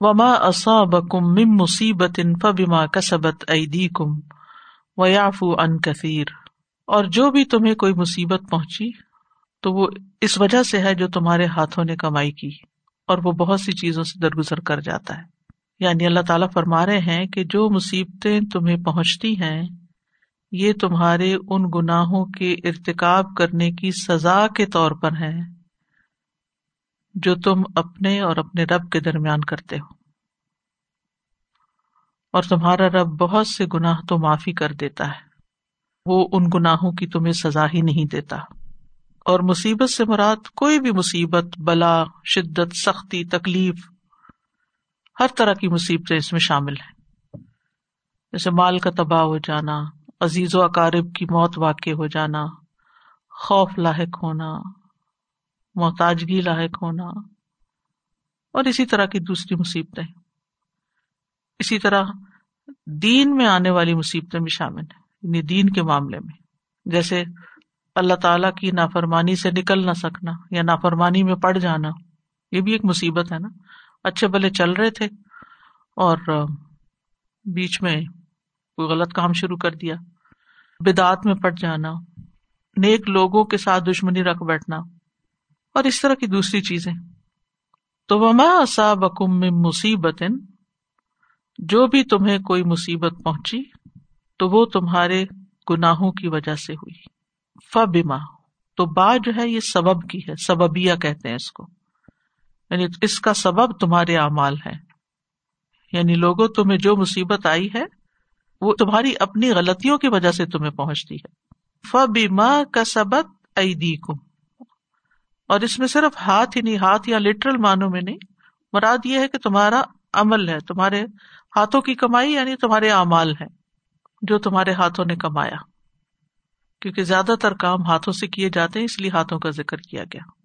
وما اصابکم من مصیبت فبما کسبت ایدیکم ویعفو عن کثیر۔ اور جو بھی تمہیں کوئی مصیبت پہنچی، تو وہ اس وجہ سے ہے جو تمہارے ہاتھوں نے کمائی کی، اور وہ بہت سی چیزوں سے درگزر کر جاتا ہے۔ یعنی اللہ تعالیٰ فرما رہے ہیں کہ جو مصیبتیں تمہیں پہنچتی ہیں، یہ تمہارے ان گناہوں کے ارتکاب کرنے کی سزا کے طور پر ہے جو تم اپنے اور اپنے رب کے درمیان کرتے ہو۔ اور تمہارا رب بہت سے گناہ تو معافی کر دیتا ہے۔ وہ ان گناہوں کی تمہیں سزا ہی نہیں دیتا۔ اور مصیبت سے مراد کوئی بھی مصیبت، بلا، شدت، سختی، تکلیف، ہر طرح کی مصیبتیں اس میں شامل ہیں۔ جیسے مال کا تباہ ہو جانا، عزیز و اقارب کی موت واقع ہو جانا خوف لاحق ہونا محتاجگی لاحق ہونا اور اسی طرح کی دوسری مصیبتیں۔ اسی طرح دین میں آنے والی مصیبتیں بھی شامل ہیں یعنی دین کے معاملے میں۔ جیسے اللہ تعالی کی نافرمانی سے نکل نہ سکنا یا نافرمانی میں پڑ جانا، یہ بھی ایک مصیبت ہے نا۔ اچھے بلے چل رہے تھے اور بیچ میں کوئی غلط کام شروع کر دیا بدعت میں پٹ جانا، نیک لوگوں کے ساتھ دشمنی رکھ بیٹھنا۔ اور اس طرح کی دوسری چیزیں۔ تو وما اصابکم من مصیبت جو بھی تمہیں کوئی مصیبت پہنچی، تو وہ تمہارے گناہوں کی وجہ سے ہوئی۔ فبما، تو با جو ہے یہ سبب کی ہے سببیا کہتے ہیں اس کو۔ یعنی اس کا سبب تمہارے اعمال ہے یعنی لوگوں، تمہیں جو مصیبت آئی ہے، وہ تمہاری اپنی غلطیوں کی وجہ سے تمہیں پہنچتی ہے۔ فبیما کا سبق ایدی اور اس میں صرف ہاتھ ہی نہیں، ہاتھ یا لٹرل معنوں میں نہیں۔ مراد یہ ہے کہ تمہارا عمل ہے، تمہارے ہاتھوں کی کمائی یعنی تمہارے اعمال ہے جو تمہارے ہاتھوں نے کمایا۔ کیونکہ زیادہ تر کام ہاتھوں سے کیے جاتے ہیں، اس لیے ہاتھوں کا ذکر کیا گیا۔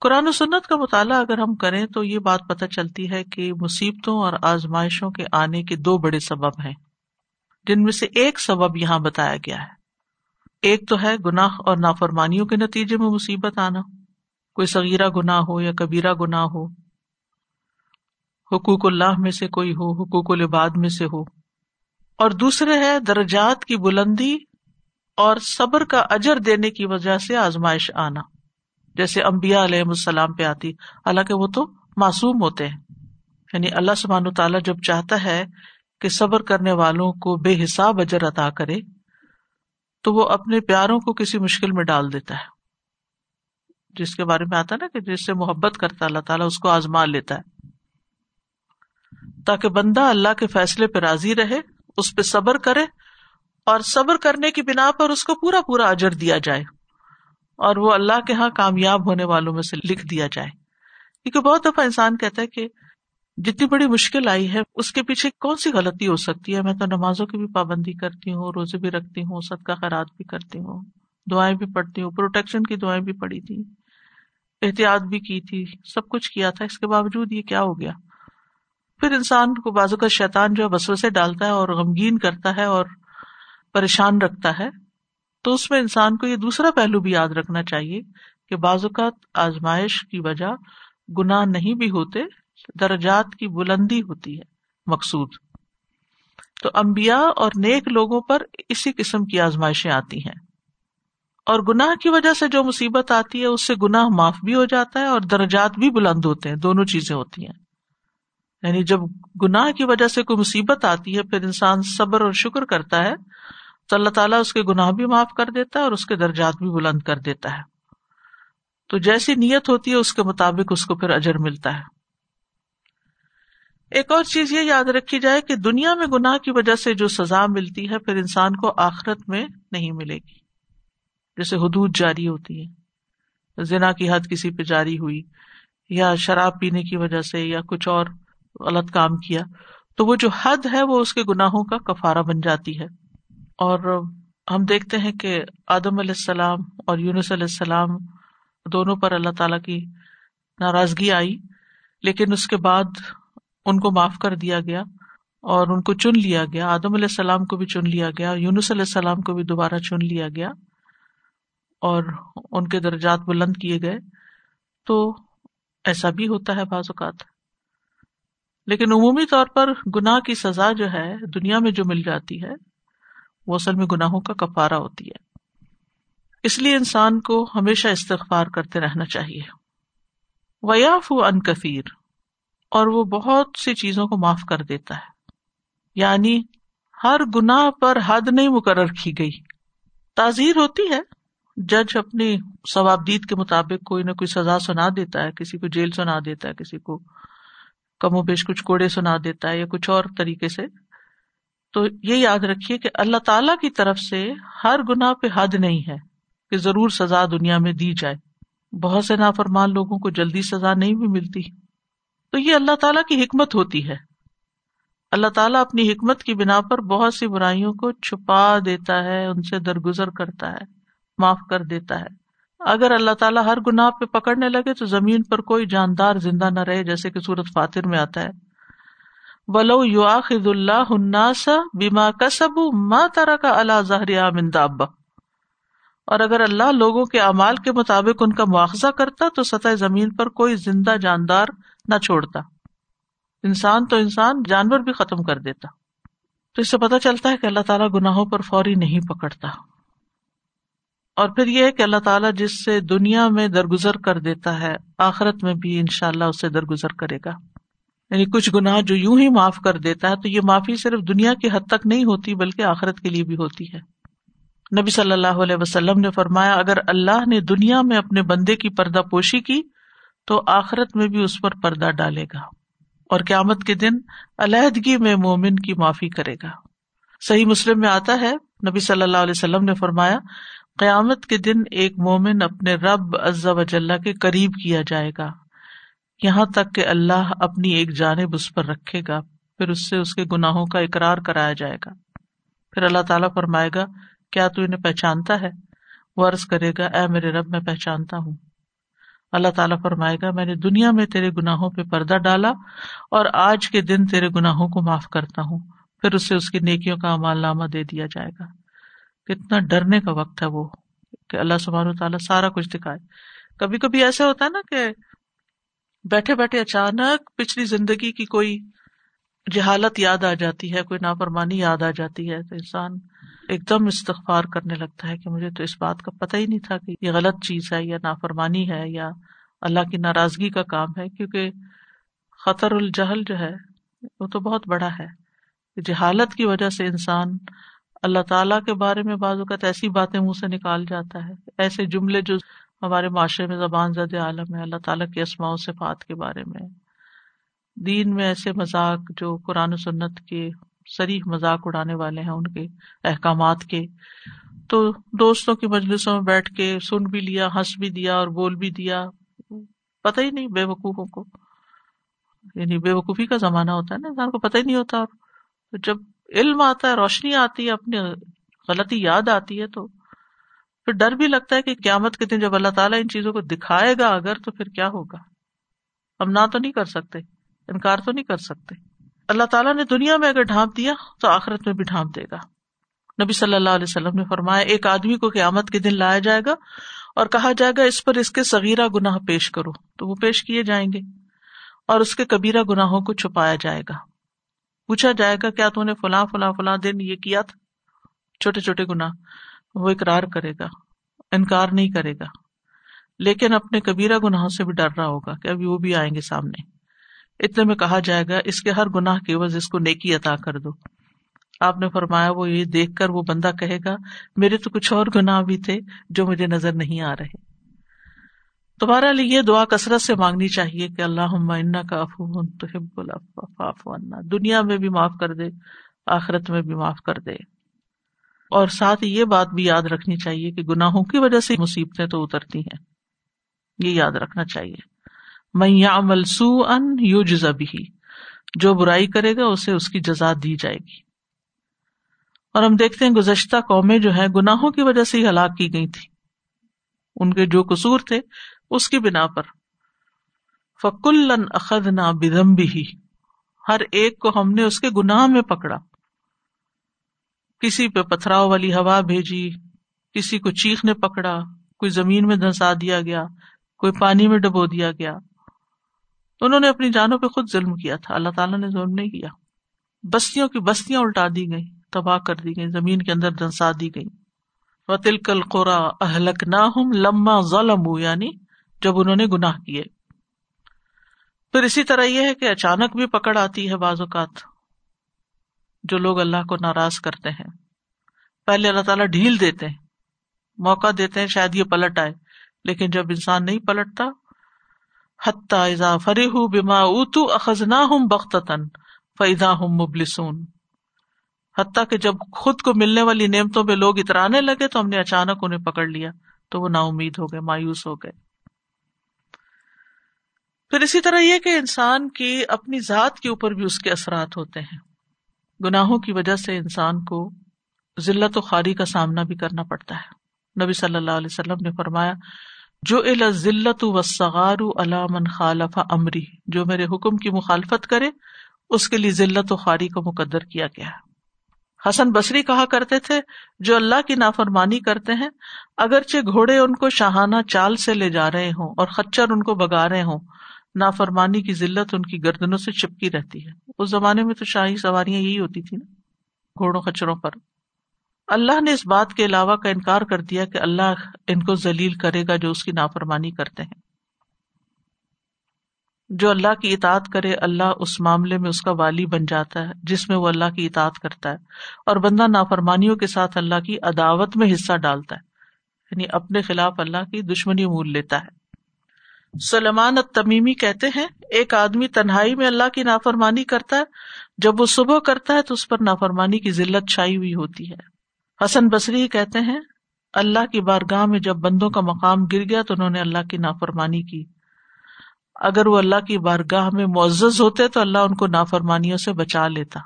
قرآن و سنت کا مطالعہ اگر ہم کریں تو یہ بات پتہ چلتی ہے کہ مصیبتوں اور آزمائشوں کے آنے کے دو بڑے سبب ہیں، جن میں سے ایک سبب یہاں بتایا گیا ہے۔ ایک تو ہے گناہ اور نافرمانیوں کے نتیجے میں مصیبت آنا۔ کوئی سغیرہ گناہ ہو یا کبیرہ گناہ ہو۔ حقوق اللہ میں سے کوئی ہو، حقوق العباد میں سے ہو۔ اور دوسرے ہے درجات کی بلندی اور صبر کا اجر دینے کی وجہ سے آزمائش آنا۔ جیسے امبیا علیہ السلام پہ آتی۔ حالانکہ وہ تو معصوم ہوتے ہیں۔ یعنی اللہ سبحان تعالیٰ جب چاہتا ہے کہ صبر کرنے والوں کو بے حساب اجر عطا کرے تو وہ اپنے پیاروں کو کسی مشکل میں ڈال دیتا ہے۔ جس کے بارے میں آتا نا کہ جس سے محبت کرتا اللہ تعالیٰ اس کو آزما لیتا ہے۔ تاکہ بندہ اللہ کے فیصلے پہ راضی رہے، اس پہ صبر کرے اور صبر کرنے کی بنا پر اس کو پورا پورا اجر دیا جائے اور وہ اللہ کے یہاں کامیاب ہونے والوں میں سے لکھ دیا جائے۔ کیونکہ بہت دفعہ انسان کہتا ہے کہ جتنی بڑی مشکل آئی ہے، اس کے پیچھے کون سی غلطی ہو سکتی ہے؟ میں تو نمازوں کی بھی پابندی کرتی ہوں، روزے بھی رکھتی ہوں سد کا خیرات بھی کرتی ہوں، دعائیں بھی پڑھتی ہوں، پروٹیکشن کی دعائیں بھی پڑھی تھی، احتیاط بھی کی تھی، سب کچھ کیا تھا۔ اس کے باوجود یہ کیا ہو گیا؟ پھر انسان کو بازو کا شیطان جو بسو سے ڈالتا ہے اور غمگین کرتا ہے اور پریشان رکھتا ہے۔ تو اس میں انسان کو یہ دوسرا پہلو بھی یاد رکھنا چاہیے کہ بعض اوقات آزمائش کی وجہ گناہ نہیں بھی ہوتے درجات کی بلندی ہوتی ہے، مقصود۔ تو امبیا اور نیک لوگوں پر اسی قسم کی آزمائشیں آتی ہیں۔ اور گناہ کی وجہ سے جو مصیبت آتی ہے، اس سے گناہ معاف بھی ہو جاتا ہے اور درجات بھی بلند ہوتے ہیں، دونوں چیزیں ہوتی ہیں۔ یعنی جب گناہ کی وجہ سے کوئی مصیبت آتی ہے، پھر انسان صبر اور شکر کرتا ہے، تو اللہ تعالیٰ اس کے گناہ بھی معاف کر دیتا ہے اور اس کے درجات بھی بلند کر دیتا ہے۔ تو جیسی نیت ہوتی ہے، اس کے مطابق اس کو پھر اجر ملتا ہے۔ ایک اور چیز یہ یاد رکھی جائے کہ دنیا میں گناہ کی وجہ سے جو سزا ملتی ہے، پھر انسان کو آخرت میں نہیں ملے گی۔ جیسے حدود جاری ہوتی ہے زنا کی حد کسی پہ جاری ہوئی، یا شراب پینے کی وجہ سے، یا کچھ اور غلط کام کیا، تو وہ جو حد ہے، وہ اس کے گناہوں کا کفارہ بن جاتی ہے۔ اور ہم دیکھتے ہیں کہ آدم علیہ السلام اور یونس علیہ السلام دونوں پر اللہ تعالی کی ناراضگی آئی، لیکن اس کے بعد ان کو معاف کر دیا گیا اور ان کو چن لیا گیا۔ آدم علیہ السلام کو بھی چن لیا گیا، یونس علیہ السلام کو بھی دوبارہ چن لیا گیا اور ان کے درجات بلند کیے گئے۔ تو ایسا بھی ہوتا ہے بعض اوقات۔ لیکن عمومی طور پر گناہ کی سزا جو ہے دنیا میں جو مل جاتی ہے، وہ اصل میں گناہوں کا کفارہ ہوتی ہے۔ اس لیے انسان کو ہمیشہ استغفار کرتے رہنا چاہیے۔ ویاف ان کثیر اور وہ بہت سی چیزوں کو معاف کر دیتا ہے۔ یعنی ہر گناہ پر حد نہیں مقرر کی گئی۔ تعزیر ہوتی ہے۔ جج اپنی ثوابدید کے مطابق کوئی نہ کوئی سزا سنا دیتا ہے، کسی کو جیل سنا دیتا ہے، کسی کو کم و بیش کچھ کوڑے سنا دیتا ہے یا کچھ اور طریقے سے۔ تو یہ یاد رکھیے کہ اللہ تعالی کی طرف سے ہر گنا پہ حد نہیں ہے کہ ضرور سزا دنیا میں دی جائے۔ بہت سے نافرمان لوگوں کو جلدی سزا نہیں بھی ملتی۔ تو یہ اللہ تعالیٰ کی حکمت ہوتی ہے۔ اللہ تعالیٰ اپنی حکمت کی بنا پر بہت سی برائیوں کو چھپا دیتا ہے، ان سے درگزر کرتا ہے، معاف کر دیتا ہے۔ اگر اللہ تعالیٰ ہر گناہ پہ پکڑنے لگے تو زمین پر کوئی جاندار زندہ نہ رہے، جیسے کہ سورت فاتر میں آتا ہے۔ ولو یو آخد اللہ بیما کسب ماں طرح کا اللہ ظہر ابا اور اگر اللہ لوگوں کے اعمال کے مطابق ان کا مواخذہ کرتا تو سطح زمین پر کوئی زندہ جاندار نہ چھوڑتا۔ انسان تو انسان، جانور بھی ختم کر دیتا۔ تو اس سے پتا چلتا ہے کہ اللہ تعالیٰ گناہوں پر فوری نہیں پکڑتا۔ اور پھر یہ کہ اللہ تعالیٰ جس سے دنیا میں درگزر کر دیتا ہے، آخرت میں بھی ان شاء اللہ اس سے درگزر کرے گا۔ یعنی کچھ گناہ جو یوں ہی معاف کر دیتا ہے، تو یہ معافی صرف دنیا کی حد تک نہیں ہوتی، بلکہ آخرت کے لیے بھی ہوتی ہے۔ نبی صلی اللہ علیہ وسلم نے فرمایا، اگر اللہ نے دنیا میں اپنے بندے کی پردہ پوشی کی، تو آخرت میں بھی اس پر پردہ ڈالے گا۔ اور قیامت کے دن علیحدگی میں مومن کی معافی کرے گا۔ صحیح مسلم میں آتا ہے، نبی صلی اللہ علیہ وسلم نے فرمایا، قیامت کے دن ایک مومن اپنے رب عزا وجاللہ کے قریب کیا جائے گا۔ یہاں تک کہ اللہ اپنی ایک جانب اس پر رکھے گا، پھر اس سے اس کے گناہوں کا اقرار کرایا جائے گا۔ پھر اللہ تعالیٰ فرمائے گا کیا تو انہیں پہچانتا ہے؟ وہ عرض کرے گا، اے میرے رب، میں پہچانتا ہوں۔ اللہ تعالیٰ فرمائے گا، میں نے دنیا میں تیرے گناہوں پہ پردہ ڈالا اور آج کے دن تیرے گناہوں کو معاف کرتا ہوں۔ پھر اس سے اس کی نیکیوں کا امال نامہ دے دیا جائے گا۔ کتنا ڈرنے کا وقت ہے وہ کہ اللہ سبحانہ تعالیٰ سارا کچھ دکھائے۔ کبھی کبھی ایسا ہوتا ہے نا کہ بیٹھے بیٹھے اچانک پچھلی زندگی کی کوئی جہالت یاد آ جاتی ہے، کوئی نافرمانی یاد آ جاتی ہے تو انسان ایک دم استغفار کرنے لگتا ہے کہ مجھے تو اس بات کا پتہ ہی نہیں تھا کہ یہ غلط چیز ہے یا نافرمانی ہے یا اللہ کی ناراضگی کا کام ہے، کیونکہ خطر الجہل جو ہے، وہ تو بہت بڑا ہے۔ جہالت کی وجہ سے انسان اللہ تعالیٰ کے بارے میں بعض اوقات ایسی باتیں منہ سے نکال جاتا ہے۔ ایسے جملے جو ہمارے معاشرے میں زبان زد عالم ہے، اللہ تعالیٰ کے اسماع و صفات کے بارے میں۔ دین میں ایسے مذاق جو قرآن و سنت کے سریح مذاق اڑانے والے ہیں ان کے احکامات کے۔ تو دوستوں کی مجلسوں میں بیٹھ کے سن بھی لیا، ہنس بھی دیا اور بول بھی دیا۔ پتہ ہی نہیں بے وقوفوں کو۔ یعنی بے وقوفی کا زمانہ ہوتا ہے نا، انسان کو پتہ ہی نہیں ہوتا۔ اور جب علم آتا ہے، روشنی آتی ہے، اپنی غلطی یاد آتی ہے، تو پھر ڈر بھی لگتا ہے کہ قیامت کے دن جب اللہ تعالیٰ ان چیزوں کو دکھائے گا اگر تو پھر کیا ہوگا؟ ہم نہ تو نہیں کر سکتے، انکار تو نہیں کر سکتے۔ اللہ تعالیٰ نے دنیا میں اگر ڈھانپ دیا تو آخرت میں بھی ڈھانپ دے گا۔ نبی صلی اللہ علیہ وسلم نے فرمایا، ایک آدمی کو قیامت کے دن لایا جائے گا اور کہا جائے گا، اس پر اس کے سغیرہ گناہ پیش کرو۔ تو وہ پیش کیے جائیں گے اور اس کے کبیرہ گناہوں کو چھپایا جائے گا۔ پوچھا جائے گا، کیا تو نے فلاں فلاں فلاں دن یہ کیا تھا؟ چھوٹے چھوٹے گنا وہ اقرار کرے گا، انکار نہیں کرے گا۔ لیکن اپنے کبیرہ گناہوں سے بھی ڈر رہا ہوگا کہ ابھی وہ بھی آئیں گے سامنے۔ اتنے میں کہا جائے گا، اس کے ہر گناہ کی وجہ اس کو نیکی عطا کر دو۔ آپ نے فرمایا، وہ یہ دیکھ کر وہ بندہ کہے گا، میرے تو کچھ اور گناہ بھی تھے جو مجھے نظر نہیں آ رہے۔ تمہارا لیے دعا کثرت سے مانگنی چاہیے کہ اللہ کا افو تو ہب دنیا میں بھی معاف کر دے، آخرت میں بھی معاف کر دے۔ اور ساتھ یہ بات بھی یاد رکھنی چاہیے کہ گناہوں کی وجہ سے مصیبتیں تو اترتی ہیں۔ یہ یاد رکھنا چاہیے۔ میں یا ملسو ان یو جزا بھی جو برائی کرے گا اسے اس کی جزا دی جائے گی۔ اور ہم دیکھتے ہیں گزشتہ قومیں جو ہے گناہوں کی وجہ سے ہی ہلاک کی گئی تھی ان کے جو قصور تھے، اس کی بنا پر۔ فکل اخد نہ بدم بھی ہر ایک کو ہم نے اس کے گناہ میں پکڑا۔ کسی پہ پتھراؤ والی ہوا بھیجی، کسی کو چیخ نے پکڑا، کوئی زمین میں دھنسا دیا گیا، کوئی پانی میں ڈبو دیا گیا۔ انہوں نے اپنی جانوں پہ خود ظلم کیا تھا۔ اللہ تعالیٰ نے ظلم نہیں کیا۔ بستیوں کی بستیاں الٹا دی گئی تباہ کر دی گئی زمین کے اندر دنسا دی گئی و تلکل قرا اہلک نہ لما ظلم یعنی جب انہوں نے گناہ کیے۔ پھر اسی طرح یہ ہے کہ اچانک بھی پکڑ آتی ہے بعض اوقات، جو لوگ اللہ کو ناراض کرتے ہیں۔ پہلے اللہ تعالیٰ ڈھیل دیتے ہیں، موقع دیتے ہیں شاید یہ پلٹ آئے، لیکن جب انسان نہیں پلٹتا حتیٰ فری ہوں بیما اتو اخذنا ہوں بختن فیدا ہوں مبلسون۔ حتیٰ کہ جب خود کو ملنے والی نعمتوں پہ لوگ اترانے لگے تو ہم نے اچانک انہیں پکڑ لیا، تو وہ نا امید ہو گئے، مایوس ہو گئے۔ پھر اسی طرح یہ کہ انسان کی اپنی ذات کے اوپر بھی اس کے اثرات ہوتے ہیں۔ گناہوں کی وجہ سے انسان کو ذلت و خاری کا سامنا بھی کرنا پڑتا ہے۔ نبی صلی اللہ علیہ وسلم نے فرمایا جو ذلت و سغار علامن خالف امری جو میرے حکم کی مخالفت کرے، اس کے لیے ذلت و خاری کو مقدر کیا گیا حسن بصری کہا کرتے تھے، جو اللہ کی نافرمانی کرتے ہیں، اگرچہ گھوڑے ان کو شاہانہ چال سے لے جا رہے ہوں اور خچر ان کو بگا رہے ہوں، نافرمانی کی ذلت ان کی گردنوں سے چپکی رہتی ہے۔ اس زمانے میں تو شاہی سواریاں یہی ہوتی تھی نا، گھوڑوں، خچروں پر۔ اللہ نے اس بات کے علاوہ کا انکار کر دیا کہ اللہ ان کو ذلیل کرے گا جو اس کی نافرمانی کرتے ہیں۔ جو اللہ کی اطاعت کرے، اللہ اس معاملے میں اس کا والی بن جاتا ہے، جس میں وہ اللہ کی اطاعت کرتا ہے۔ اور بندہ نافرمانیوں کے ساتھ اللہ کی عداوت میں حصہ ڈالتا ہے یعنی اپنے خلاف اللہ کی دشمنی مول لیتا ہے۔ سلمان تمیمی کہتے ہیں، ایک آدمی تنہائی میں اللہ کی نافرمانی کرتا ہے، جب وہ صبح کرتا ہے تو اس پر نافرمانی کی ذلت چھائی ہوئی ہوتی ہے۔ حسن بصری کہتے ہیں، اللہ کی بارگاہ میں جب بندوں کا مقام گر گیا تو انہوں نے اللہ کی نافرمانی کی۔ اگر وہ اللہ کی بارگاہ میں معزز ہوتے تو اللہ ان کو نافرمانیوں سے بچا لیتا۔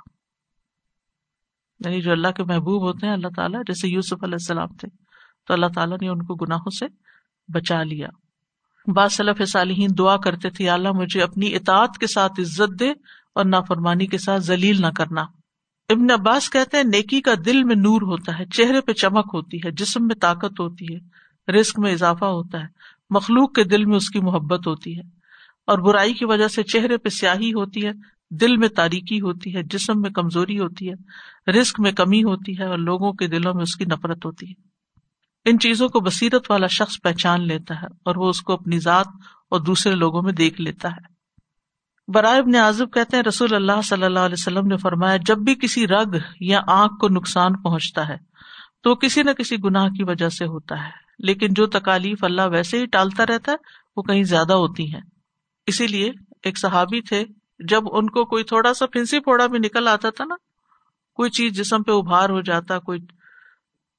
یعنی جو اللہ کے محبوب ہوتے ہیں، اللہ تعالیٰ، جیسے یوسف علیہ السلام تھے، تو اللہ تعالیٰ نے ان کو گناہوں سے بچا لیا۔ بعض صالحین دعا کرتے تھے اللہ مجھے اپنی اطاعت کے ساتھ عزت دے اور نافرمانی کے ساتھ ذلیل نہ کرنا۔ ابن عباس کہتے ہیں نیکی کا دل میں نور ہوتا ہے، چہرے پہ چمک ہوتی ہے، جسم میں طاقت ہوتی ہے رسک میں اضافہ ہوتا ہے، مخلوق کے دل میں اس کی محبت ہوتی ہے۔ اور برائی کی وجہ سے چہرے پہ سیاہی ہوتی ہے، دل میں تاریکی ہوتی ہے، جسم میں کمزوری ہوتی ہے رسک میں کمی ہوتی ہے اور لوگوں کے دلوں میں اس کی نفرت ہوتی ہے۔ ان چیزوں کو بصیرت والا شخص پہچان لیتا ہے اور وہ اس کو اپنی ذات اور دوسرے لوگوں میں دیکھ لیتا ہے۔ برائے ابن عازب کہتے ہیں رسول اللہ صلی اللہ علیہ وسلم نے فرمایا، جب بھی کسی رگ یا آنکھ کو نقصان پہنچتا ہے، تو کسی نہ کسی گناہ کی وجہ سے ہوتا ہے۔ لیکن جو تکالیف اللہ ویسے ہی ٹالتا رہتا ہے، وہ کہیں زیادہ ہوتی ہیں۔ اسی لیے ایک صحابی تھے، جب ان کو کوئی تھوڑا سا پھنسی پھوڑا بھی نکل آتا تھا نا، کوئی چیز جسم پہ ابھار ہو جاتا، کوئی،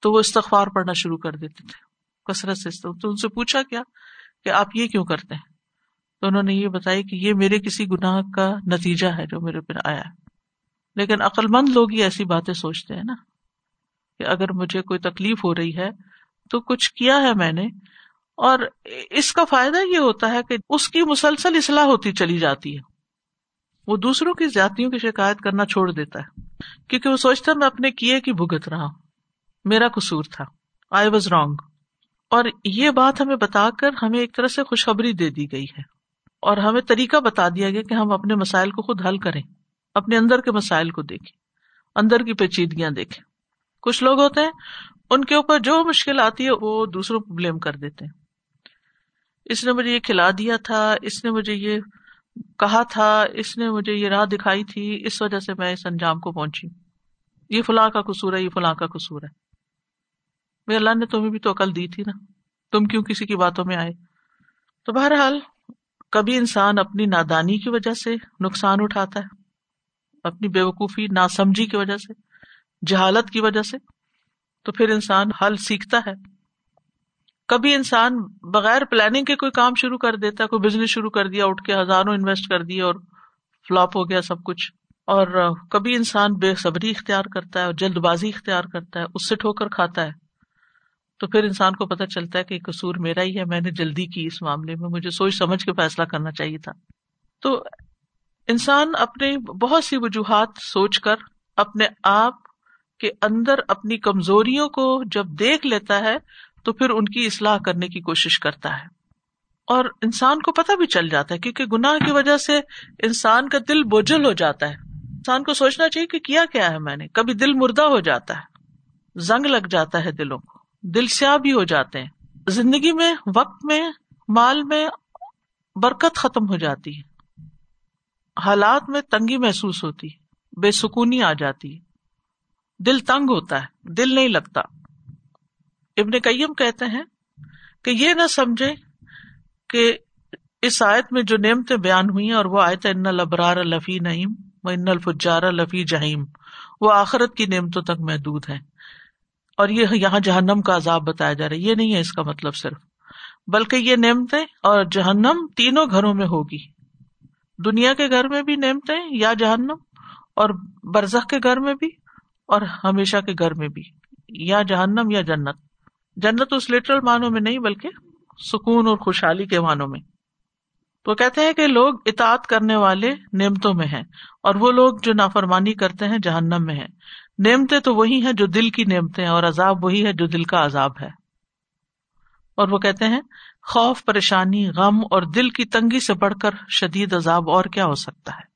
تو وہ استغفار پڑھنا شروع کر دیتے تھے۔ کثرت سے تو ان سے پوچھا کیا کہ آپ یہ کیوں کرتے ہیں؟ تو انہوں نے یہ بتایا کہ یہ میرے کسی گناہ کا نتیجہ ہے جو میرے پہ آیا ہے۔ لیکن عقل مند لوگ ہی ایسی باتیں سوچتے ہیں نا کہ اگر مجھے کوئی تکلیف ہو رہی ہے تو کچھ کیا ہے میں نے اور اس کا فائدہ یہ ہوتا ہے کہ اس کی مسلسل اصلاح ہوتی چلی جاتی ہے۔ وہ دوسروں کی زیادتیوں کی شکایت کرنا چھوڑ دیتا ہے۔ کیونکہ وہ سوچتا ہے میں اپنے کیے کی بھگت رہا ہوں۔ میرا قصور تھا۔ آئی واز رانگ اور یہ بات ہمیں بتا کر ہمیں ایک طرح سے خوشخبری دے دی گئی ہے۔ اور ہمیں طریقہ بتا دیا گیا کہ ہم اپنے مسائل کو خود حل کریں، اپنے اندر کے مسائل کو دیکھیں، اندر کی پیچیدگیاں دیکھیں۔ کچھ لوگ ہوتے ہیں، ان کے اوپر جو مشکل آتی ہے، وہ دوسروں کو بلیم کر دیتے ہیں۔ اس نے مجھے یہ کھلا دیا تھا، اس نے مجھے یہ کہا تھا، اس نے مجھے یہ راہ دکھائی تھی، اس وجہ سے میں اس انجام کو پہنچی۔ یہ فلاں کا قصور ہے، یہ فلاں کا قصور ہے۔ اللہ نے تمہیں بھی تو عقل دی تھی نا، تم کیوں کسی کی باتوں میں آئے؟ تو بہرحال کبھی انسان اپنی نادانی کی وجہ سے نقصان اٹھاتا ہے، اپنی بے وقوفی نا سمجھی کی وجہ سے، جہالت کی وجہ سے، تو پھر انسان حل سیکھتا ہے۔ کبھی انسان بغیر پلاننگ کے کوئی کام شروع کر دیتا ہے کوئی بزنس شروع کر دیا، اٹھ کے ہزاروں انویسٹ کر دیا اور فلاپ ہو گیا سب کچھ۔ اور کبھی انسان بے صبری اختیار کرتا ہے اور جلد بازی اختیار کرتا ہے، اس سے ٹھوکر کھاتا ہے۔ تو پھر انسان کو پتہ چلتا ہے کہ قصور میرا ہی ہے، میں نے جلدی کی اس معاملے میں، مجھے سوچ سمجھ کے فیصلہ کرنا چاہیے تھا۔ تو انسان اپنے بہت سی وجوہات سوچ کر اپنے آپ کے اندر اپنی کمزوریوں کو جب دیکھ لیتا ہے، تو پھر ان کی اصلاح کرنے کی کوشش کرتا ہے۔ اور انسان کو پتہ بھی چل جاتا ہے، کیونکہ گناہ کی وجہ سے انسان کا دل بوجھل ہو جاتا ہے۔ انسان کو سوچنا چاہیے کہ کیا کیا ہے میں نے، کبھی دل مردہ ہو جاتا ہے، زنگ لگ جاتا ہے دلوں کو۔ دل سیاہ بھی ہو جاتے ہیں۔ زندگی میں، وقت میں، مال میں برکت ختم ہو جاتی ہے۔ حالات میں تنگی محسوس ہوتی بے سکونی آ جاتی دل تنگ ہوتا ہے۔ دل نہیں لگتا۔ ابن کئیم کہتے ہیں کہ یہ نہ سمجھے کہ اس آیت میں جو نعمتیں بیان ہوئی ہیں اور وہ آیت ان البرار لفی نعیم و ان الفجار لفی جہیم وہ آخرت کی نعمتوں تک محدود ہے اور یہ یہاں جہنم کا عذاب بتایا جا رہا ہے۔ یہ نہیں ہے اس کا مطلب صرف، بلکہ یہ نعمتیں اور جہنم تینوں گھروں میں ہوگی۔ دنیا کے گھر میں بھی نعمتیں یا جہنم، اور برزخ کے گھر میں بھی، اور ہمیشہ کے گھر میں بھی، یا جہنم یا جنت۔ جنت اس لٹرل معنوں میں نہیں، بلکہ سکون اور خوشحالی کے معنوں میں۔ تو کہتے ہیں کہ لوگ اطاعت کرنے والے نعمتوں میں ہیں، اور وہ لوگ جو نافرمانی کرتے ہیں جہنم میں ہیں۔ نعمتیں تو وہی ہیں جو دل کی نعمتیں اور عذاب وہی ہے جو دل کا عذاب ہے۔ اور وہ کہتے ہیں، خوف، پریشانی، غم اور دل کی تنگی سے بڑھ کر شدید عذاب اور کیا ہو سکتا ہے؟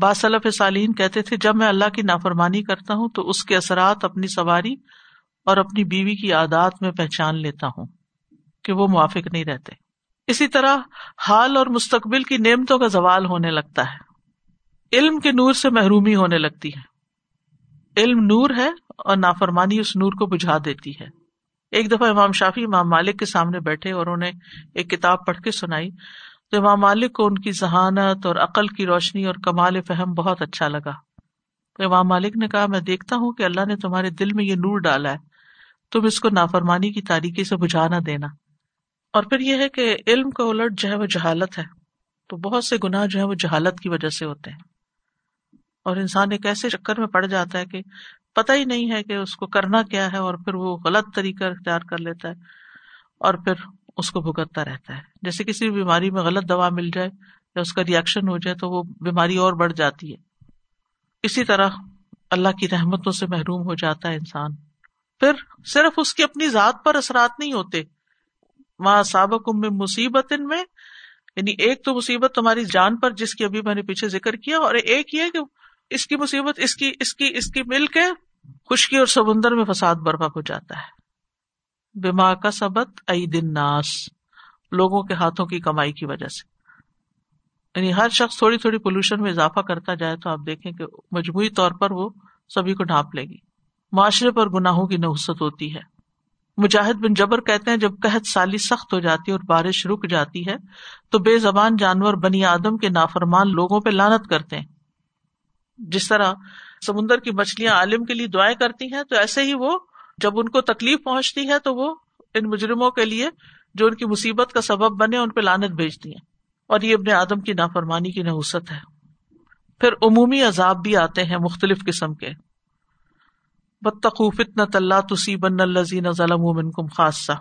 باصلف سالین کہتے تھے، جب میں اللہ کی نافرمانی کرتا ہوں تو اس کے اثرات اپنی سواری اور اپنی بیوی کی عادات میں پہچان لیتا ہوں کہ وہ موافق نہیں رہتے۔ اسی طرح حال اور مستقبل کی نعمتوں کا زوال ہونے لگتا ہے۔ علم کے نور سے محرومی ہونے لگتی ہے۔ علم نور ہے اور نافرمانی اس نور کو بجھا دیتی ہے۔ ایک دفعہ امام شافی امام مالک کے سامنے بیٹھے اور انہیں ایک کتاب پڑھ کے سنائی۔ تو امام مالک کو ان کی ذہانت اور عقل کی روشنی اور کمال فہم بہت اچھا لگا۔ تو امام مالک نے کہا، میں دیکھتا ہوں کہ اللہ نے تمہارے دل میں یہ نور ڈالا ہے۔ تم اس کو نافرمانی کی تاریخی سے بجھا نہ دینا۔ اور پھر یہ ہے کہ علم کا الٹ جو ہے وہ جہالت ہے۔ تو بہت سے گناہ جو ہے وہ جہالت کی وجہ سے ہوتے ہیں۔ اور انسان ایک ایسے چکر میں پڑ جاتا ہے کہ پتا ہی نہیں ہے کہ اس کو کرنا کیا ہے اور پھر وہ غلط طریقہ اختیار کر لیتا ہے اور پھر اس کو بھگتتا رہتا ہے۔ جیسے کسی بھی بیماری میں غلط دوا مل جائے یا اس کا ریئیکشن ہو جائے تو وہ بیماری اور بڑھ جاتی ہے۔ اسی طرح اللہ کی رحمتوں سے محروم ہو جاتا ہے انسان۔ پھر صرف اس کی اپنی ذات پر اثرات نہیں ہوتے۔ وہاں سابق میں مصیبت ان میں یعنی ایک تو مصیبت تمہاری جان پر جس کی ابھی میں نے پیچھے ذکر کیا اور ایک یہ کہ اس کی مصیبت، اس کی اس کی اس کی مل کے خشکی اور سمندر میں فساد برپا ہو جاتا ہے۔ بیما کا سبق ائی دن ناس لوگوں کے ہاتھوں کی کمائی کی وجہ سے۔ یعنی ہر شخص تھوڑی تھوڑی پولوشن میں اضافہ کرتا جائے تو آپ دیکھیں کہ مجموعی طور پر وہ سبھی کو ڈھانپ لے گی۔ معاشرے پر گناہوں کی نوسط ہوتی ہے۔ مجاہد بن جبر کہتے ہیں، جب قحط سالی سخت ہو جاتی ہے اور بارش رک جاتی ہے تو بے زبان جانور بنی آدم کے نافرمان لوگوں پہ لانت کرتے ہیں۔ جس طرح سمندر کی مچھلیاں عالم کے لیے دعائیں کرتی ہیں، تو ایسے ہی وہ جب ان کو تکلیف پہنچتی ہے، تو وہ ان مجرموں کے لیے جو ان کی مصیبت کا سبب بنے، ان پہ لانت بھیجتی ہیں۔ اور یہ اپنے آدم کی نافرمانی کی نحوست ہے۔ پھر عمومی عذاب بھی آتے ہیں مختلف قسم کے۔ بتقوف اتنا طلّہ تسی بن الزین ظلم کم خاصہ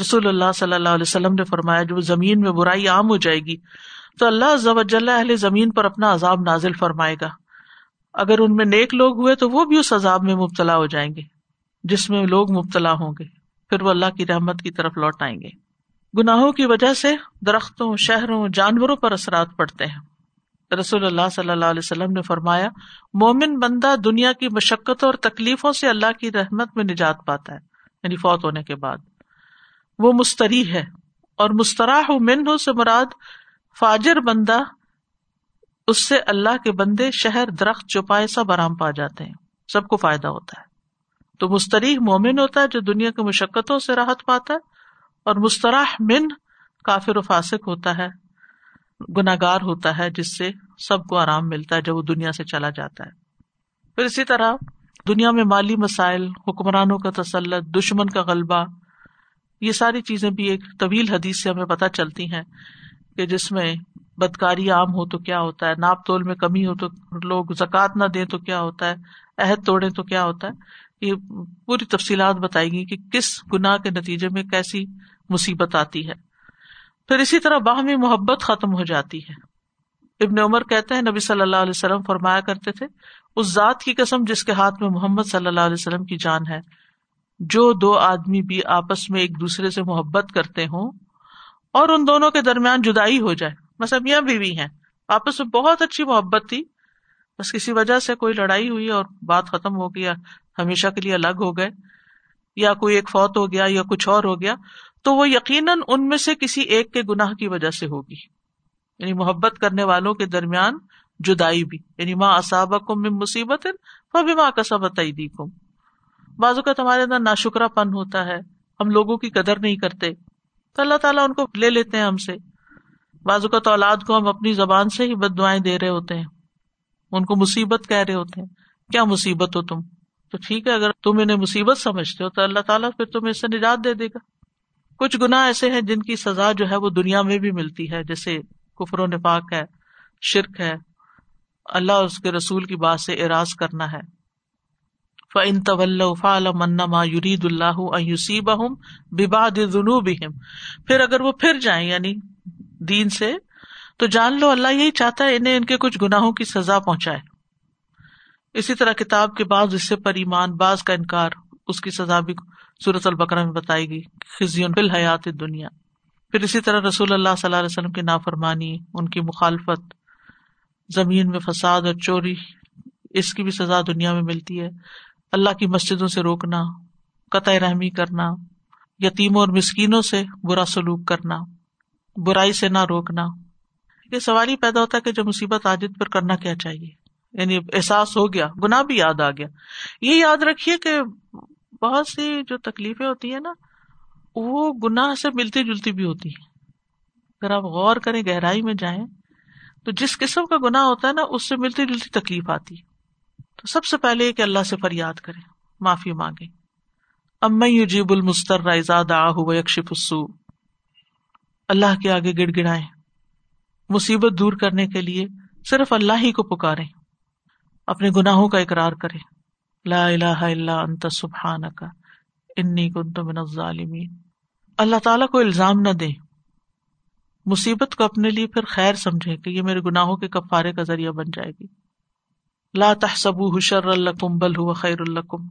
رسول اللہ صلی اللہ علیہ وسلم نے فرمایا، جو زمین میں برائی عام ہو جائے گی تو اللہ اہل زمین پر اپنا عذاب نازل فرمائے گا۔ اگر ان میں نیک لوگ ہوئے تو وہ بھی اس عذاب میں مبتلا ہو جائیں گے، جس میں لوگ مبتلا ہوں گے۔ پھر وہ اللہ کی رحمت کی طرف لوٹ آئیں گے۔ گناہوں کی وجہ سے درختوں، شہروں، جانوروں پر اثرات پڑتے ہیں۔ رسول اللہ صلی اللہ علیہ وسلم نے فرمایا، مومن بندہ دنیا کی مشقتوں اور تکلیفوں سے اللہ کی رحمت میں نجات پاتا ہے یعنی فوت ہونے کے بعد۔ وہ مستری ہے اور مستراح من ہو سے مراد فاجر بندہ اس سے اللہ کے بندے شہر، درخت چپائے سب آرام پا جاتے ہیں۔ سب کو فائدہ ہوتا ہے۔ تو مستریح مومن ہوتا ہے جو دنیا کی مشقتوں سے راحت پاتا ہے اور مستراح من کافر و فاسق ہوتا ہے گناگار ہوتا ہے، جس سے سب کو آرام ملتا ہے جب وہ دنیا سے چلا جاتا ہے۔ پھر اسی طرح دنیا میں مالی مسائل، حکمرانوں کا تسلط، دشمن کا غلبہ، یہ ساری چیزیں بھی ایک طویل حدیث سے ہمیں پتہ چلتی ہیں۔ کہ جس میں بدکاری عام ہو تو کیا ہوتا ہے؟ ناپ تول میں کمی ہو تو لوگ زکوٰۃ نہ دیں تو کیا ہوتا ہے؟ عہد توڑے تو کیا ہوتا ہے؟ یہ پوری تفصیلات بتائی گئی کہ کس گناہ کے نتیجے میں کیسی مصیبت آتی ہے۔ پھر اسی طرح باہمی محبت ختم ہو جاتی ہے۔ ابن عمر کہتے ہیں، نبی صلی اللہ علیہ وسلم فرمایا کرتے تھے، اس ذات کی قسم جس کے ہاتھ میں محمد صلی اللہ علیہ وسلم کی جان ہے، جو دو آدمی بھی آپس میں ایک دوسرے سے محبت کرتے ہوں اور ان دونوں کے درمیان جدائی ہو جائے۔ بس میاں بیوی ہیں۔ آپس میں بہت اچھی محبت تھی۔ بس کسی وجہ سے کوئی لڑائی ہوئی اور بات ختم ہو گیا ہمیشہ کے لیے الگ ہو گئے۔ یا کوئی ایک فوت ہو گیا یا کچھ اور ہو گیا۔ تو وہ یقیناً ان میں سے کسی ایک کے گناہ کی وجہ سے ہوگی۔ یعنی محبت کرنے والوں کے درمیان جدائی بھی۔ یعنی ماں اصاب کم مصیبت بھی ماں کا سب کم بازو کا تمہارے اندر نا شکرا پن ہوتا ہے۔ ہم لوگوں کی قدر نہیں کرتے۔ تو اللہ تعالیٰ ان کو لے لیتے ہیں ہم سے۔ بازو کا تو اولاد کو ہم اپنی زبان سے ہی بد دعائیں دے رہے ہوتے ہیں۔ ان کو مصیبت کہہ رہے ہوتے ہیں۔ کیا مصیبت ہو تم؟ تو ٹھیک ہے، اگر تم انہیں مصیبت سمجھتے ہو تو اللہ تعالیٰ پھر تمہیں اس سے نجات دے دے گا۔ کچھ گنا ایسے ہیں جن کی سزا جو ہے وہ دنیا میں بھی ملتی ہے، جیسے کفر و نفاق ہے، شرک ہے۔ اللہ اس کے رسول کی بات سے اراض کرنا ہے۔ فن طول منما یرید اللہ یوسیب بباد جنوب پھر اگر وہ پھر جائیں یعنی دین سے، تو جان لو اللہ یہی چاہتا ہے انہیں ان کے کچھ گناہوں کی سزا پہنچائے۔ اسی طرح کتاب کے بعض حصے پر ایمان بعض کا انکار، اس کی سزا بھی صورت البکرا میں بتائی گئی، خزیون فی الحیات دنیا پھر اسی طرح رسول اللہ صلی اللہ علیہ وسلم کی نافرمانی، ان کی مخالفت، زمین میں فساد اور چوری، اس کی بھی سزا دنیا میں ملتی ہے۔ اللہ کی مسجدوں سے روکنا، قطع رحمی کرنا، یتیموں اور مسکینوں سے برا سلوک کرنا، برائی سے نہ روکنا۔ یہ سوال ہی پیدا ہوتا ہے کہ جب مصیبت عادت پر کرنا کیا چاہیے۔ یعنی احساس ہو گیا گنا بھی یاد آ گیا۔ یہ یاد رکھیے کہ بہت سی جو تکلیفیں ہوتی ہیں نا، وہ گناہ سے ملتی جلتی بھی ہوتی ہیں۔ اگر آپ غور کریں، گہرائی میں جائیں، تو جس قسم کا گنا ہوتا ہے نا، اس سے ملتی جلتی تکلیف آتی۔ ہے تو سب سے پہلے کہ اللہ سے فریاد کرے معافی مانگے ام جیب المستر السو اللہ کے آگے گڑ گڑائے مصیبت دور کرنے کے لیے صرف اللہ ہی کو پکارے اپنے گناہوں کا اقرار کرے لا الہ الا انت سبحانک، انی کنت من الظالمین۔ اللہ تعالیٰ کو الزام نہ دے مصیبت کو اپنے لیے پھر خیر سمجھے کہ یہ میرے گناہوں کے کفارے کا ذریعہ بن جائے گی۔ لا تحسبوه شر لکم بل هو خیر لکم.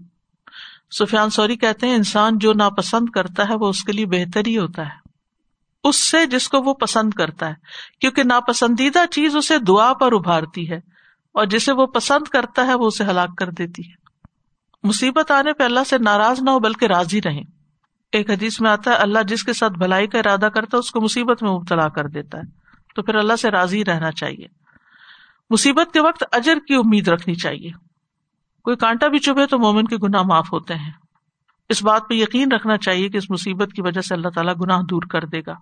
سفیان سوری کہتے ہیں، انسان جو ناپسند کرتا ہے، وہ اس کے لیے بہتر ہی ہوتا ہے۔ اس سے جس کو وہ پسند کرتا ہے، کیونکہ ناپسندیدہ چیز اسے دعا پر ابھارتی ہے، اور جسے وہ پسند کرتا ہے، وہ اسے ہلاک کر دیتی ہے۔ مصیبت آنے پہ اللہ سے ناراض نہ ہو، بلکہ راضی رہے ایک حدیث میں آتا ہے، اللہ جس کے ساتھ بھلائی کا ارادہ کرتا ہے، اس کو مصیبت میں مبتلا کر دیتا ہے۔ تو پھر اللہ سے راضی رہنا چاہیے۔ مصیبت کے وقت اجر کی امید رکھنی چاہیے۔ کوئی کانٹا بھی چبھے تو مومن کے گناہ معاف ہوتے ہیں۔ اس بات پہ یقین رکھنا چاہیے کہ اس مصیبت کی وجہ سے اللہ تعالیٰ گناہ دور کر دے گا۔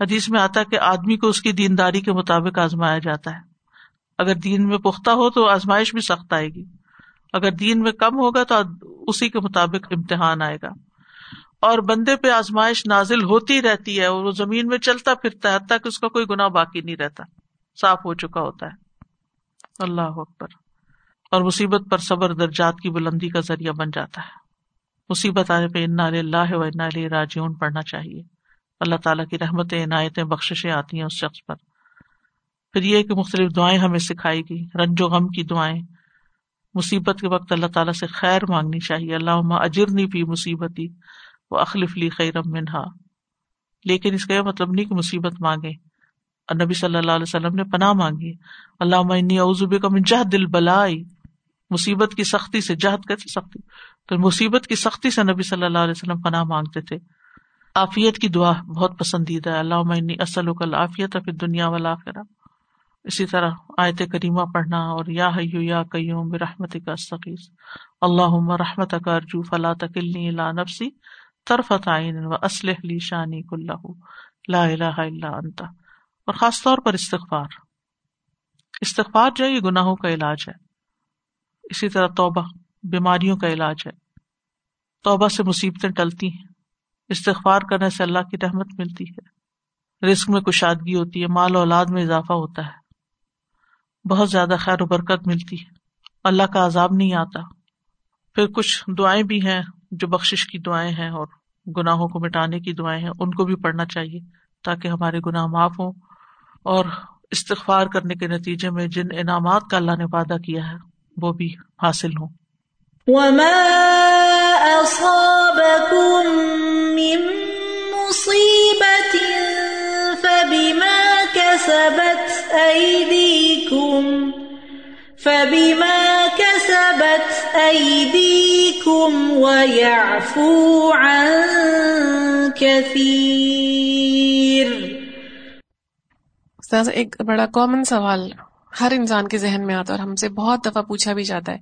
حدیث میں آتا ہے کہ آدمی کو اس کی دینداری کے مطابق آزمایا جاتا ہے۔ اگر دین میں پختہ ہو تو آزمائش بھی سخت آئے گی۔ اگر دین میں کم ہوگا تو اسی کے مطابق امتحان آئے گا۔ اور بندے پہ آزمائش نازل ہوتی رہتی ہے اور وہ زمین میں چلتا پھرتا ہے، حتیٰ کہ اس کا کوئی گنا باقی نہیں رہتا۔ صاف ہو چکا ہوتا ہے۔ اللہ اکبر۔ اور مصیبت پر صبر درجات کی بلندی کا ذریعہ بن جاتا ہے۔ مصیبت آنے پہ انا اللہ و انا راجیون پڑھنا چاہیے۔ اللہ تعالیٰ کی رحمتیں، عنایتیں بخشیں آتی ہیں اس شخص پر۔ پھر یہ کہ مختلف دعائیں ہمیں سکھائی گئی۔ رنج و غم کی دعائیں۔ مصیبت کے وقت اللہ تعالیٰ سے خیر مانگنی چاہیے۔ اللہ اجرنی پی مصیبتی وہ اخلف لی خیرم منہا۔ لیکن اس کا یہ مطلب نہیں کہ مصیبت مانگے اور نبی صلی اللہ علیہ وسلم نے پناہ مانگی۔ اللہ اعظب کا من جہد دل بلائی مصیبت کی سختی سے، جہد کیسے سختی؟ تو مصیبت کی سختی سے نبی صلی اللہ علیہ وسلم پناہ مانگتے تھے۔ آفیت کی دعا بہت پسندیدہ ہے۔ اللہ اصل و آفیت پھر دنیا والا پھر اسی طرح آیت کریمہ پڑھنا اور یا حیو یا قیوم برحمت کا استقیز اللہ رحمت کا ارجو فلا تکلنی لا نفسی طرفت عین و اسلح لی شانی کلہ۔ لا الہ الا انت۔ اور خاص طور پر استغفار۔ استغفار جو ہے، یہ گناہوں کا علاج ہے۔ اسی طرح توبہ، بیماریوں کا علاج ہے۔ توبہ سے مصیبتیں ٹلتی ہیں۔ استغفار کرنے سے اللہ کی رحمت ملتی ہے۔ رزق میں کشادگی ہوتی ہے، مال اولاد میں اضافہ ہوتا ہے۔ بہت زیادہ خیر و برکت ملتی ہے۔ اللہ کا عذاب نہیں آتا۔ پھر کچھ دعائیں بھی ہیں، جو بخش کی دعائیں ہیں اور گناہوں کو مٹانے کی دعائیں ہیں، ان کو بھی پڑھنا چاہیے تاکہ ہمارے گناہ معاف ہوں۔ اور استغفار کرنے کے نتیجے میں جن انعامات کا اللہ نے وعدہ کیا ہے، وہ بھی حاصل ہوں۔ وما أصابكم من مصیبت كسبت أيديكم فبما كسبت أيديكم ويعفو عن كثير ایک بڑا کامن سوال ہر انسان کے ذہن میں آتا ہے اور ہم سے بہت دفعہ پوچھا بھی جاتا ہے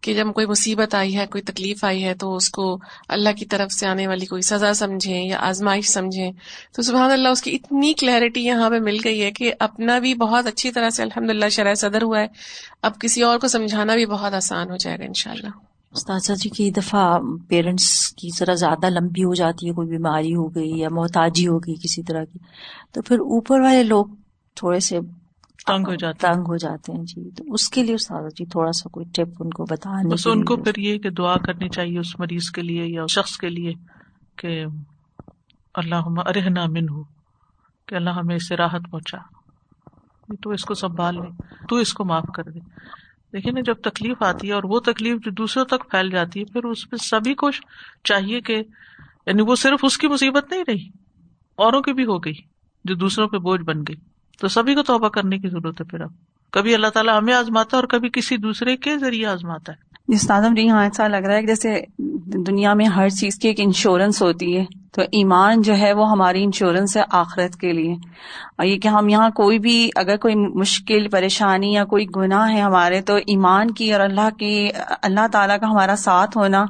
کہ جب کوئی مصیبت آئی ہے، کوئی تکلیف آئی ہے تو اس کو اللہ کی طرف سے آنے والی کوئی سزا سمجھیں یا آزمائش سمجھیں۔ تو سبحان اللہ، اس کی اتنی کلیئرٹی یہاں پہ مل گئی ہے کہ اپنا بھی بہت اچھی طرح سے الحمد للہ شرح صدر ہوا ہے۔ اب کسی اور کو سمجھانا بھی بہت آسان ہو جائے گا ان شاء اللہ استاذہ جی کی دفعہ پیرنٹس کی ذرا زیادہ لمبی ہو جاتی ہے، کوئی بیماری ہو گئی یا محتاجی ہو گئی کسی طرح کی، تو پھر اوپر والے لوگ تھوڑے سے تنگ ہو جاتے تنگ ہو جاتے ہیں جی۔ تو اس کے لیے استاد جی تھوڑا سا کوئی ٹپ ان کو بتانے ان کو پھر یہ کہ دعا کرنی چاہیے اس مریض کے لیے یا شخص کے لیے کہ اللہ ارحنا من ہو کہ اللہ ہمیں اس سے راحت پہنچا۔ تو اس کو سنبھال لے تو اس کو معاف کر دے۔ نا جب تکلیف آتی ہے اور وہ تکلیف جو دوسروں تک پھیل جاتی ہے پھر اس پہ سبھی کو چاہیے کہ یعنی وہ صرف اس کی مصیبت نہیں رہی اوروں کی بھی ہو گئی جو دوسروں پہ بوجھ بن گئی۔ تو سبھی کو توبہ کرنے کی ضرورت ہے پھر اب۔ کبھی اللہ تعالیٰ ہمیں آزماتا ہے اور کبھی کسی دوسرے کے ذریعے آزماتا ہے۔ جس جی ہاں ایسا لگ رہا ہے کہ جیسے دنیا میں ہر چیز کی ایک انشورنس ہوتی ہے۔ تو ایمان جو ہے وہ ہماری انشورنس ہے آخرت کے لیے۔ اور یہ کہ ہم یہاں کوئی بھی اگر کوئی مشکل، پریشانی یا کوئی گناہ ہے ہمارے، تو ایمان کی اور اللہ کی، اللہ تعالیٰ کا ہمارا ساتھ ہونا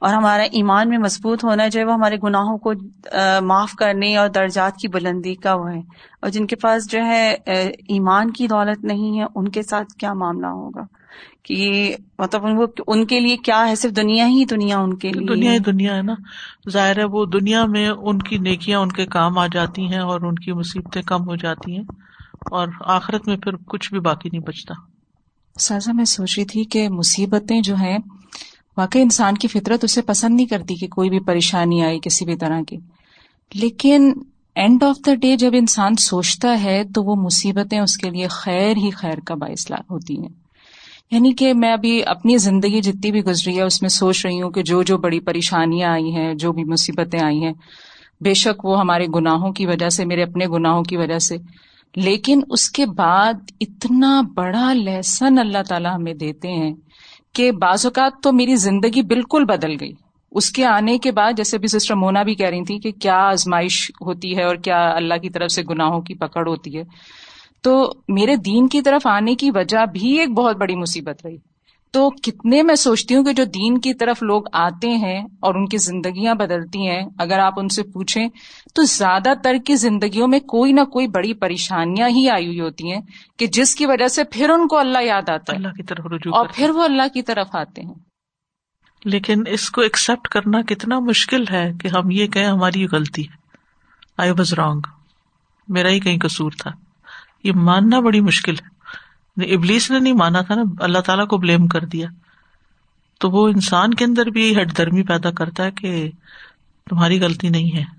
اور ہمارا ایمان میں مضبوط ہونا جو ہے وہ ہمارے گناہوں کو معاف کرنے اور درجات کی بلندی کا وہ ہے۔ اور جن کے پاس جو ہے ایمان کی دولت نہیں ہے، ان کے ساتھ کیا معاملہ ہوگا؟ کہ مطلب ان کے لیے کیا ہے؟ صرف دنیا ہی دنیا ان کے لیے دنیا ہی دنیا ہے نا۔ ظاہر ہے وہ دنیا میں ان کی نیکیاں ان کے کام آ جاتی ہیں اور ان کی مصیبتیں کم ہو جاتی ہیں اور آخرت میں پھر کچھ بھی باقی نہیں بچتا۔ سازا میں سوچ رہی تھی کہ مصیبتیں جو ہیں واقعی انسان کی فطرت اسے پسند نہیں کرتی کہ کوئی بھی پریشانی آئی کسی بھی طرح کی۔ لیکن اینڈ آف دا ڈے جب انسان سوچتا ہے تو وہ مصیبتیں اس کے لیے خیر ہی خیر کا باعث ہوتی ہیں۔ یعنی کہ میں ابھی اپنی زندگی جتنی بھی گزری ہے، اس میں سوچ رہی ہوں کہ جو جو بڑی پریشانیاں آئی ہیں، جو بھی مصیبتیں آئی ہیں، بے شک وہ ہمارے گناہوں کی وجہ سے، میرے اپنے گناہوں کی وجہ سے۔ لیکن اس کے بعد اتنا بڑا لہسن اللہ تعالیٰ ہمیں دیتے ہیں کہ بعض اوقات تو میری زندگی بالکل بدل گئی۔ اس کے آنے کے بعد جیسے بھی سسٹر مونا بھی کہہ رہی تھی کہ کیا آزمائش ہوتی ہے اور کیا اللہ کی طرف سے گناہوں کی پکڑ ہوتی ہے۔ تو میرے دین کی طرف آنے کی وجہ بھی ایک بہت بڑی مصیبت رہی۔ تو کتنے میں سوچتی ہوں کہ جو دین کی طرف لوگ آتے ہیں اور ان کی زندگیاں بدلتی ہیں اگر آپ ان سے پوچھیں تو زیادہ تر کی زندگیوں میں کوئی نہ کوئی بڑی پریشانیاں ہی آئی ہوئی ہوتی ہیں کہ جس کی وجہ سے پھر ان کو اللہ یاد آتا ہے اللہ کی طرف رجوع اور پھر وہ اللہ کی طرف آتے ہیں۔ لیکن اس کو ایکسپٹ کرنا کتنا مشکل ہے کہ ہم یہ کہیں ہماری غلطی ہے۔ آئی واز رانگ میرا ہی کہیں قصور تھا۔ یہ ماننا بڑی مشکل ہے۔ ابلیس نے نہیں مانا تھا نا، اللہ تعالیٰ کو بلیم کر دیا۔ تو وہ انسان کے اندر بھی ہٹ درمی پیدا کرتا ہے کہ تمہاری غلطی نہیں ہے۔